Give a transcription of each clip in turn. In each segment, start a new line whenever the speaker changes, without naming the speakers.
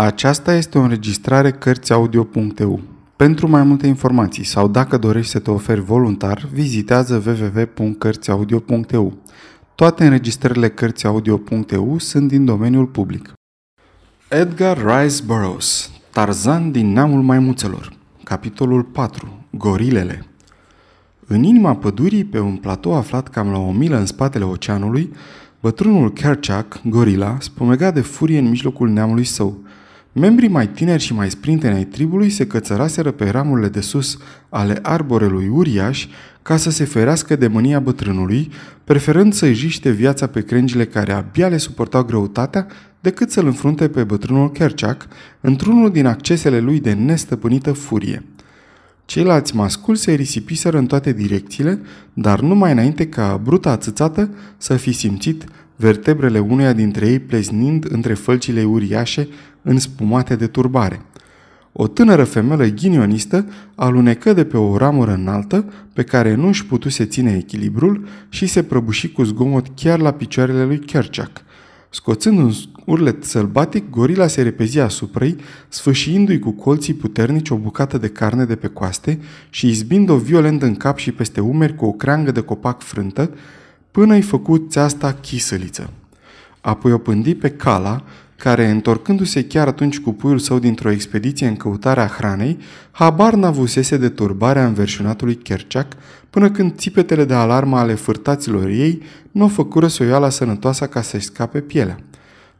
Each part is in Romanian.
Aceasta este o înregistrare Cărțiaudio.eu. Pentru mai multe informații sau dacă dorești să te oferi voluntar, vizitează www.cărțiaudio.eu. Toate înregistrările Cărțiaudio.eu sunt din domeniul public. Edgar Rice Burroughs, Tarzan din neamul maimuțelor Capitolul 4. Gorilele În inima pădurii, pe un platou aflat cam la o milă în spatele oceanului, bătrânul Kerchak, gorila, spumega de furie în mijlocul neamului său – Membrii mai tineri și mai sprinteni ai tribului se cățăraseră pe ramurile de sus ale arborelui uriaș ca să se ferească de mânia bătrânului, preferând să-i jiște viața pe crengile care abia le suportau greutatea decât să-l înfrunte pe bătrânul Kerchak într-unul din accesele lui de nestăpânită furie. Ceilalți masculți se risipiseră în toate direcțiile, dar numai înainte ca bruta ațățată să fi simțit vertebrele uneia dintre ei pleznind între fălcile uriașe înspumate de turbare. O tânără femelă ghinionistă alunecă de pe o ramură înaltă pe care nu își putuse ține echilibrul și se prăbuși cu zgomot chiar la picioarele lui Kerchak. Scoțând un urlet sălbatic, gorila se repezi asupra ei, sfâșiindu-i cu colții puternici o bucată de carne de pe coaste și izbind-o violent în cap și peste umeri cu o creangă de copac frântă, până îi făcut țeasta chisăliță. Apoi o pândi pe cala, care, întorcându-se chiar atunci cu puiul său dintr-o expediție în căutarea hranei, habar n-avusese de turbarea înverșunatului Kerchak, până când țipetele de alarmă ale fârtaților ei nu o făcură soiala sănătoasă ca să-și scape pielea.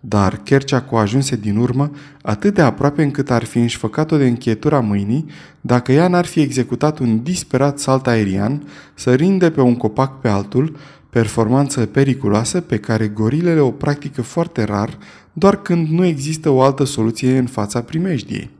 Dar Kerchak o ajunse din urmă atât de aproape încât ar fi înșfăcat-o de închietura mâinii dacă ea n-ar fi executat un disperat salt aerian, sărind de pe un copac pe altul, performanță periculoasă pe care gorilele o practică foarte rar, doar când nu există o altă soluție în fața primejdiei.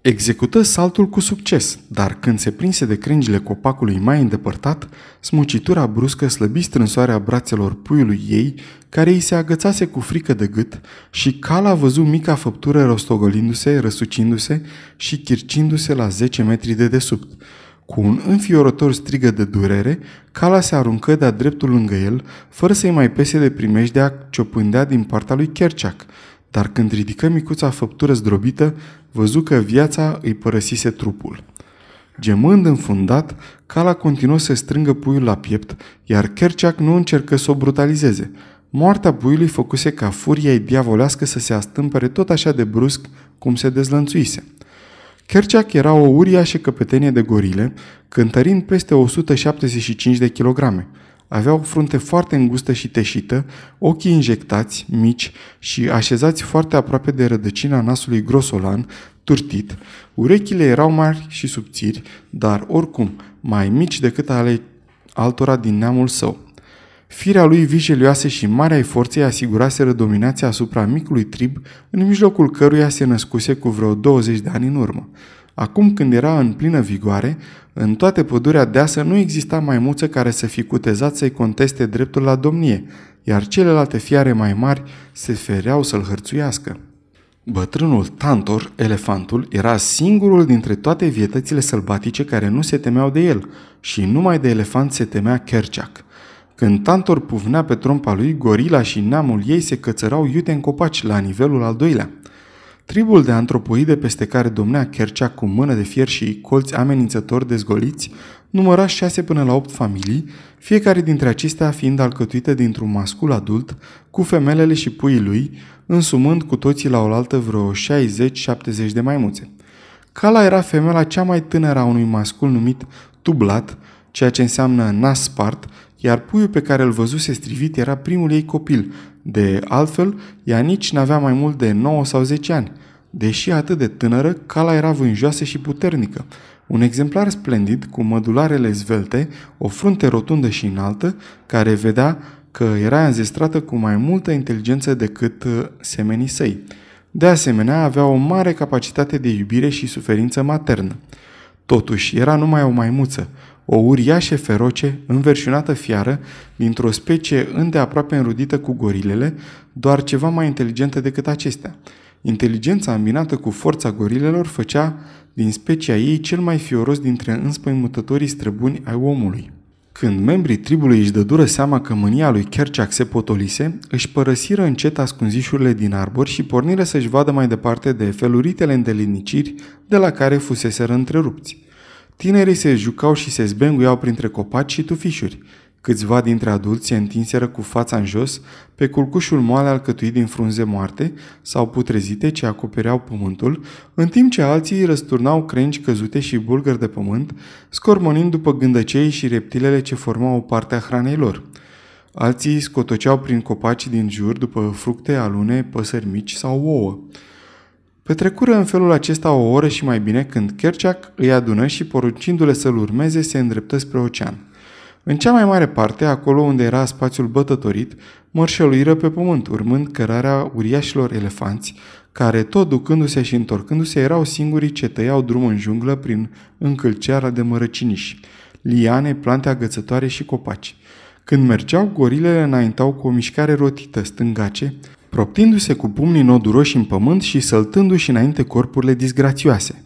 Execută saltul cu succes, dar când se prinse de crengile copacului mai îndepărtat, smucitura bruscă slăbi strânsoarea brațelor puiului ei, care îi se agățase cu frică de gât, și cala văzu mica făptură rostogolindu-se, răsucindu-se și chircindu-se la 10 metri de desubt. Cu un înfiorător strigă de durere, cala se aruncă de-a dreptul lângă el, fără să-i mai pese de primejdea ce o pândea din partea lui Kerchak, dar când ridică micuța făptură zdrobită, văzu că viața îi părăsise trupul. Gemând înfundat, cala continuă să strângă puiul la piept, iar Kerchak nu încercă să o brutalizeze. Moartea puiului făcuse ca furia ei diavolească să se astâmpere tot așa de brusc cum se dezlănțuise – Kerchak era o uriașă căpetenie de gorile, cântărind peste 175 de kilograme. Avea o frunte foarte îngustă și teșită, ochii injectați, mici și așezați foarte aproape de rădăcina nasului grosolan, turtit. Urechile erau mari și subțiri, dar oricum mai mici decât ale altora din neamul său. Firea lui vijelioase și marea forței asiguraseră dominația asupra micului trib, în mijlocul căruia se născuse cu vreo 20 de ani în urmă. Acum când era în plină vigoare, în toate pădurea deasă nu exista maimuță care să fi cutezat să-i conteste dreptul la domnie, iar celelalte fiare mai mari se fereau să-l hărțuiască. Bătrânul Tantor, elefantul, era singurul dintre toate vietățile sălbatice care nu se temeau de el și numai de elefant se temea Kerchak. Când Tantor puvnea pe trompa lui, gorila și neamul ei se cățărau iute în copaci la nivelul al doilea. Tribul de antropoide peste care domnea Kercea cu mână de fier și colți amenințători dezgoliți număra șase până la opt familii, fiecare dintre acestea fiind alcătuită dintr-un mascul adult, cu femelele și puii lui, însumând cu toții la oaltă vreo 60-70 de maimuțe. Cala era femela cea mai tânără a unui mascul numit Tublat, ceea ce înseamnă nas spart, iar puiul pe care îl văzuse strivit era primul ei copil. De altfel, ea nici n-avea mai mult de 9 sau 10 ani. Deși atât de tânără, cala era vânjoasă și puternică. Un exemplar splendid, cu mădularele zvelte, o frunte rotundă și înaltă, care vedea că era înzestrată cu mai multă inteligență decât uh, semenii săi. De asemenea, avea o mare capacitate de iubire și suferință maternă. Totuși, era numai o maimuță, o uriașă feroce, înverșunată fiară, dintr-o specie îndeaproape înrudită cu gorilele, doar ceva mai inteligentă decât acestea. Inteligența îmbinată cu forța gorilelor făcea din specia ei cel mai fioros dintre înspăimutătorii străbuni ai omului. Când membrii tribului își dădură seama că mânia lui Kerchak se potolise, își părăsiră încet ascunzișurile din arbori și porniră să-și vadă mai departe de feluritele îndeliniciri de la care fuseseră întrerupți. Tinerii se jucau și se zbenguiau printre copaci și tufișuri. Câțiva dintre adulți se întinseră cu fața în jos pe culcușul moale alcătuit din frunze moarte sau putrezite ce acopereau pământul, în timp ce alții răsturnau crengi căzute și bulgări de pământ, scormonind după gândăcei și reptilele ce formau o parte a hranei lor. Alții scotoceau prin copaci din jur după fructe, alune, păsări mici sau ouă. Petrecură în felul acesta o oră și mai bine când Kerchak îi adună și poruncindu-le să-l urmeze se îndreptă spre ocean. În cea mai mare parte, acolo unde era spațiul bătătorit, mărșăluiră pe pământ, urmând cărarea uriașilor elefanți, care, tot ducându-se și întorcându-se, erau singurii ce tăiau drum în junglă prin încălceara de mărăciniși, liane, plante agățătoare și copaci. Când mergeau, gorilele înaintau cu o mișcare rotită, stângace, proptindu-se cu pumnii noduroși în pământ și săltându-și înainte corpurile disgrațioase.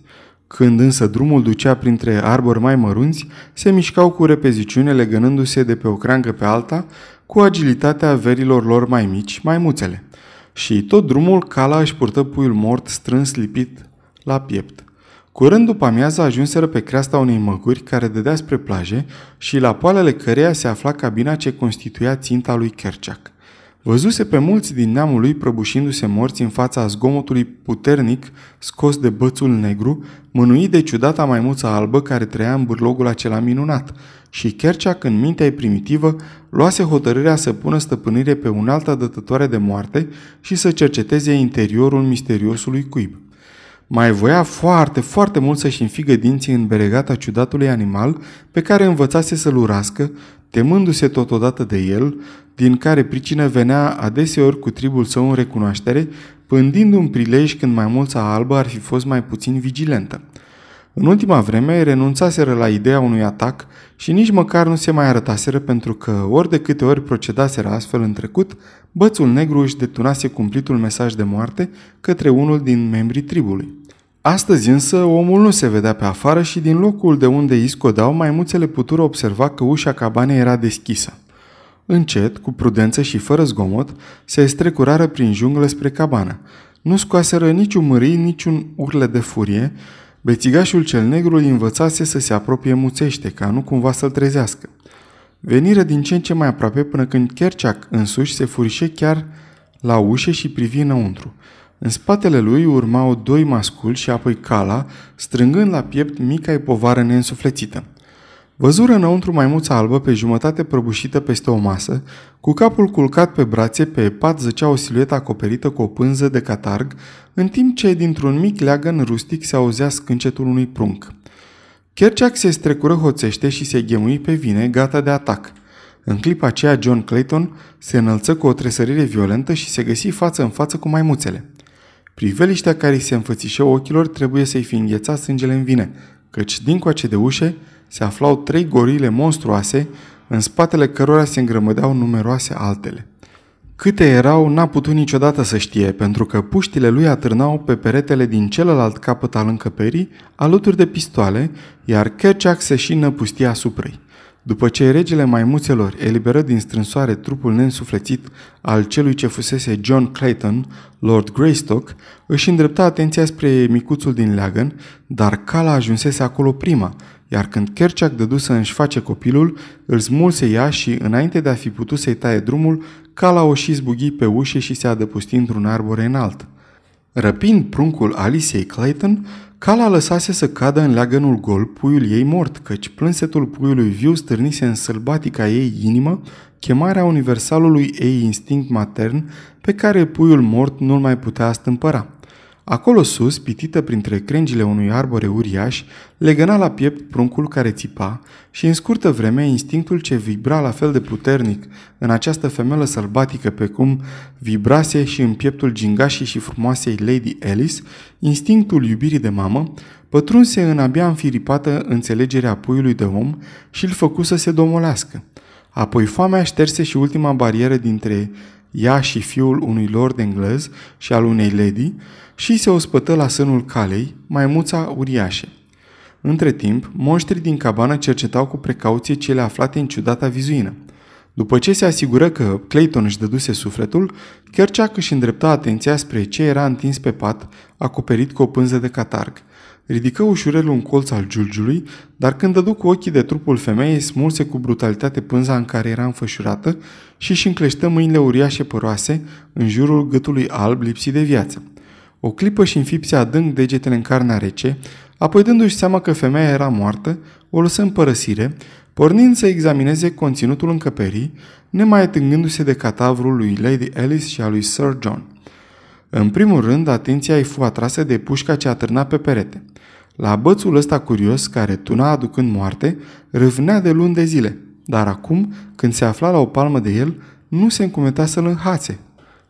Când însă drumul ducea printre arbori mai mărunți, se mișcau cu repeziciune legănându-se de pe o creangă pe alta, cu agilitatea verilor lor mai mici, mai muțele. Și tot drumul cala își purtă puiul mort strâns lipit la piept. Curând după amiază ajunseră pe creasta unei măguri care dădea spre plaje și la poalele căreia se afla cabina ce constituia ținta lui Kerchak. Văzuse pe mulți din neamul lui prăbușindu-se morți în fața zgomotului puternic scos de bățul negru, mânuit de ciudata maimuță albă care trăia în bârlogul acela minunat și Kerchak în mintea ei primitivă luase hotărârea să pună stăpânire pe altă dătătoare de moarte și să cerceteze interiorul misteriosului cuib. Mai voia foarte, foarte mult să-și înfigă dinții în beregata ciudatului animal pe care învățase să-l urască, temându-se totodată de el, din care pricină venea adeseori cu tribul său în recunoaștere, pândind un prilej când mai mulța albă ar fi fost mai puțin vigilentă. În ultima vreme renunțaseră la ideea unui atac și nici măcar nu se mai arătaseră pentru că ori de câte ori procedaseră astfel în trecut, bățul negru își detunase cumplitul mesaj de moarte către unul din membrii tribului. Astăzi însă omul nu se vedea pe afară și din locul de unde îi scodau, maimuțele putură observa că ușa cabanei era deschisă. Încet, cu prudență și fără zgomot, se strecurară prin junglă spre cabană. Nu scoaseră niciun mării, niciun urle de furie. Bețigașul cel negru îi învățase să se apropie muțește, ca nu cumva să-l trezească. Veniră din ce în ce mai aproape până când Kerchak însuși se furișe chiar la ușă și privi înăuntru. În spatele lui urmau doi masculi și apoi cala, strângând la piept mica povară neînsuflețită. Văzură înăuntru maimuța albă pe jumătate prăbușită peste o masă, cu capul culcat pe brațe, pe pat zăcea o siluetă acoperită cu o pânză de catarg, în timp ce dintr-un mic leagăn rustic se auzea scâncetul unui prunc. Kerchak se strecură hoțește și se ghemui pe vine, gata de atac. În clipa aceea, John Clayton se înălță cu o tresărire violentă și se găsi față în față cu maimuțele. Priveliștea care se înfățișă ochilor trebuie să-i fi înghețat sângele în vine, căci dincoace de ușe se aflau trei gorile monstruoase, în spatele cărora se îngrămădeau numeroase altele. Câte erau, n-a putut niciodată să știe, pentru că puștile lui atârnau pe peretele din celălalt capăt al încăperii, alături de pistoale, iar Kerchak se și năpustia asupra ei. După ce regele maimuțelor eliberă din strânsoare trupul neînsuflețit al celui ce fusese John Clayton, Lord Greystock, își îndrepta atenția spre micuțul din leagăn, dar cala ajunsese acolo prima, iar când Kerchak dădu să își face copilul, îl smulse ea și, înainte de a fi putut să-i taie drumul, cala o și zbughi pe ușe și se adăpusti într-un arbore înalt. Răpind pruncul Alicei Clayton, Cala lăsase să cadă în leagănul gol puiul ei mort, căci plânsetul puiului viu stârnise în sălbatica ei inimă chemarea universalului ei instinct matern pe care puiul mort nu-l mai putea stâmpăra. Acolo sus, pitită printre crengile unui arbore uriaș, legăna la piept pruncul care țipa și în scurtă vreme instinctul ce vibra la fel de puternic în această femelă sălbatică pe cum vibrase și în pieptul gingașii și frumoasei Lady Alice, instinctul iubirii de mamă, pătrunse în abia înfiripată înțelegerea puiului de om și îl făcu să se domolească. Apoi foamea șterse și ultima barieră dintre ea și fiul unui lord englez și al unei lady, și se ospătă la sânul calei, maimuța uriașe. Între timp, monștrii din cabană cercetau cu precauție cele aflate în ciudata vizuină. După ce se asigură că Clayton își dăduse sufletul, Kerchak își îndrepta atenția spre ce era întins pe pat, acoperit cu o pânză de catarg. Ridică ușurel un colț al giulgiului, dar când dădu cu ochii de trupul femeii, smulse cu brutalitate pânza în care era înfășurată și își încleștă mâinile uriașe păroase în jurul gâtului alb lipsit de viață. O clipă și înfipse adânc degetele în carnea rece, apoi dându-și seama că femeia era moartă, o lăsă în părăsire, pornind să examineze conținutul încăperii, nemai atângându-se de catavrul lui Lady Alice și a lui Sir John. În primul rând, atenția îi fu atrasă de pușca ce atârna pe perete. La bățul ăsta curios, care tuna aducând moarte, râvnea de luni de zile, dar acum, când se afla la o palmă de el, nu se încumeta să-l înhațe,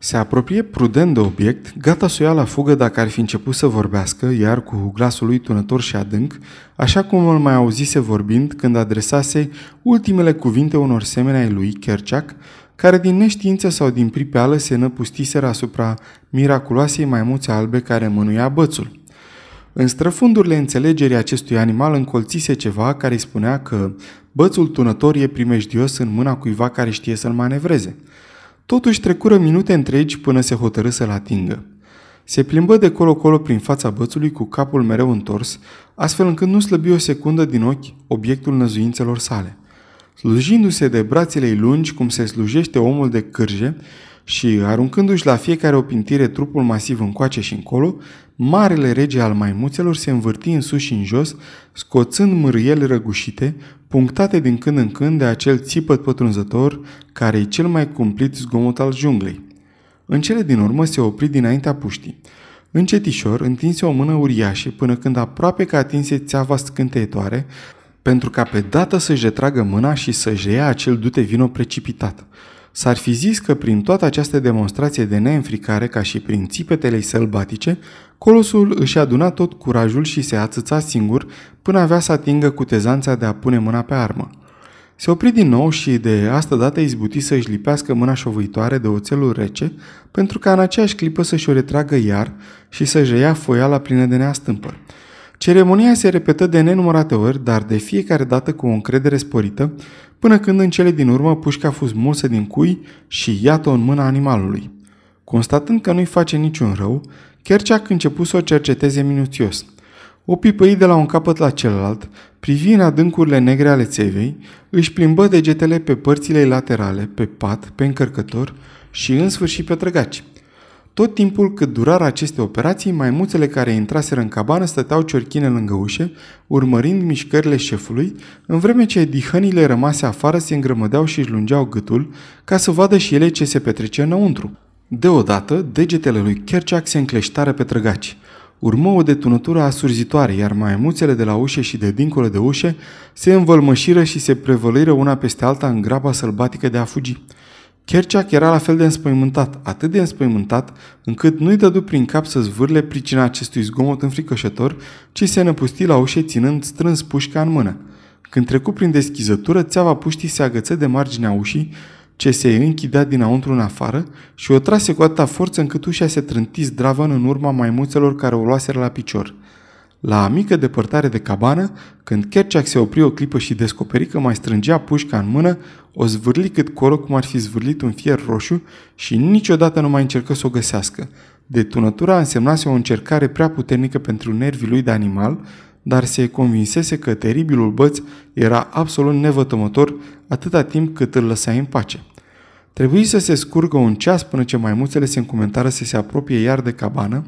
se apropie prudent de obiect, gata să o ia la fugă dacă ar fi început să vorbească, iar cu glasul lui tunător și adânc, așa cum îl mai auzise vorbind când adresase ultimele cuvinte unor semene ai lui Kerchak, care din neștiință sau din pripeală se năpustiseră asupra miraculoasei maimuțe albe care mânuia bățul. În străfundurile înțelegerii acestui animal încolțise ceva care îi spunea că bățul tunător e primejdios în mâna cuiva care știe să-l manevreze – Totuși trecură minute întregi până se hotărâ să-l atingă. Se plimbă de colo-colo prin fața bățului cu capul mereu întors, astfel încât nu slăbi o secundă din ochi obiectul năzuințelor sale. Slujindu-se de brațele ei lungi, cum se slujește omul de cârje, și aruncându-și la fiecare opintire trupul masiv încoace și încolo, marele rege al maimuțelor se învârti în sus și în jos, scoțând mârâiele răgușite, punctate din când în când de acel țipăt pătrunzător care e cel mai cumplit zgomot al junglei. În cele din urmă se opri dinaintea puștii. Încetișor întinse o mână uriașă până când aproape că atinse țeava scânteietoare, pentru ca pe dată să-și retragă mâna și să-și ia acel dute vino precipitat. S-ar fi zis că prin toată această demonstrație de neînfricare, ca și prin țipetele sălbatice, colosul își aduna tot curajul și se ațăța singur până avea să atingă cu tezanța de a pune mâna pe armă. Se opri din nou și de asta dată izbuti să-și lipească mâna șovăitoare de oțelul rece, pentru ca în aceeași clipă să-și o retragă iar și să-și reia foiala plină de neastâmpăr. Ceremonia se repetă de nenumărate ori, dar de fiecare dată cu o încredere sporită, până când în cele din urmă pușca a fost mulsă din cui și iată-o în mâna animalului. Constatând că nu-i face niciun rău, Kerceac început să o cerceteze minuțios. O pipăi de la un capăt la celălalt, privi în adâncurile negre ale țevei, își plimbă degetele pe părțile laterale, pe pat, pe încărcător și în sfârșit pe trăgaci. Tot timpul cât durară aceste operații, maimuțele care intraseră în cabană stăteau ciorchine lângă ușe, urmărind mișcările șefului, în vreme ce dihănile rămase afară se îngrămădeau și își lungeau gâtul ca să vadă și ele ce se petrece înăuntru. Deodată, degetele lui Kerchak se încleștară pe trăgaci. Urmă o detunătură asurzitoare, iar maimuțele de la ușe și de dincolo de ușe se învălmășiră și se prevăliră una peste alta în graba sălbatică de a fugi. Kerchak era la fel de înspăimântat, atât de înspăimântat, încât nu-i dădu prin cap să zvârle pricina acestui zgomot înfricoșător, ci se năpusti la ușe ținând strâns pușca în mână. Când trecu prin deschizătură, țeava puștii se agăță de marginea ușii, ce se închidea dinăuntru în afară și o trase cu atâta forță încât ușa se trânti zdravă în urma maimuțelor care o luaseră la picior – la mică depărtare de cabană, când Kerchak se opri o clipă și descoperi că mai strângea pușca în mână, o zvârli cât coro cum ar fi zvârlit un fier roșu și niciodată nu mai încercă să o găsească. Detunătura însemnase o încercare prea puternică pentru nervii lui de animal, dar se convinsese că teribilul băț era absolut nevătămător atâta timp cât îl lăsa în pace. Trebuie să se scurgă un ceas până ce maimuțele se încumentară să se apropie iar de cabană,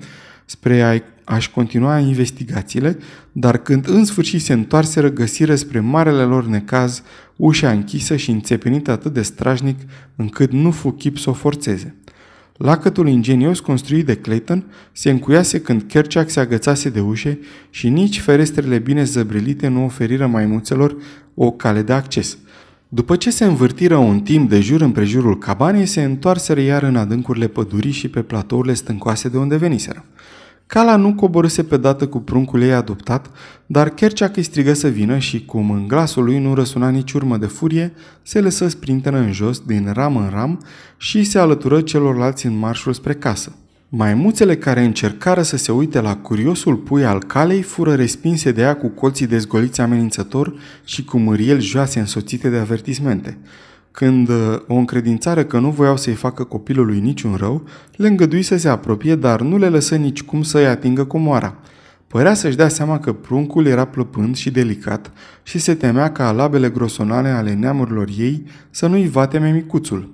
spre a aș continua investigațiile, dar când în sfârșit se întoarseră, găsiră spre marele lor necaz ușa închisă și înțepenită atât de strajnic încât nu fu chip să o forțeze. Lacătul ingenios construit de Clayton se încuiase când Kerchak se agățase de ușe și nici ferestrele bine zăbrilite nu oferiră maimuțelor o cale de acces. După ce se învârtiră un timp de jur împrejurul cabanei, se întoarseră iar în adâncurile pădurii și pe platourile stâncoase de unde veniseră. Cala nu coborâse pe dată cu pruncul ei adoptat, dar Kerceac îi strigă să vină și, cum în glasul lui nu răsuna nici urmă de furie, se lăsă sprintenă în jos, din ram în ram, și se alătură celorlalți în marșul spre casă. Maimuțele care încercară să se uite la curiosul pui al calei fură respinse de ea cu colții dezgoliți amenințător și cu mârieli joase însoțite de avertismente. Când uh, o încredințară că nu voiau să-i facă copilului niciun rău, le îngădui să se apropie, dar nu le lăsă nici cum să-i atingă comoara. Părea să-și dea seama că pruncul era plăpând și delicat și se temea ca labele grosonale ale neamurilor ei să nu-i vateme micuțul.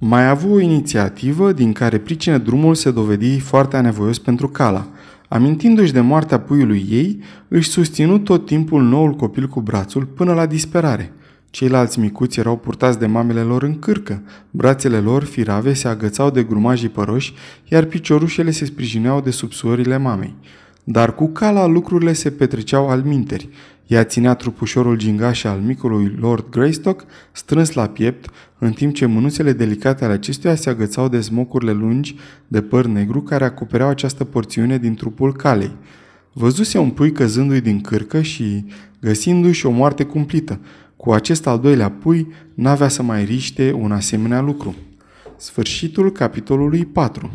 Mai a avut o inițiativă din care pricină drumul se dovedi foarte anevoios pentru Cala. Amintindu-și de moartea puiului ei, își susținut tot timpul noul copil cu brațul până la disperare. Ceilalți micuți erau purtați de mamele lor în cârcă, brațele lor firave se agățau de grumajii păroși, iar piciorușele se sprijineau de subsuorile mamei. Dar cu Cala lucrurile se petreceau al minteri. Ea ținea trupușorul gingaș al micului Lord Greystock strâns la piept, în timp ce mânuțele delicate ale acestuia se agățau de smocurile lungi de păr negru care acopereau această porțiune din trupul calei. Văzuse un pui căzându-i din cârcă și găsindu-și o moarte cumplită. Cu acest al doilea pui n-avea să mai riște un asemenea lucru. Sfârșitul capitolului 4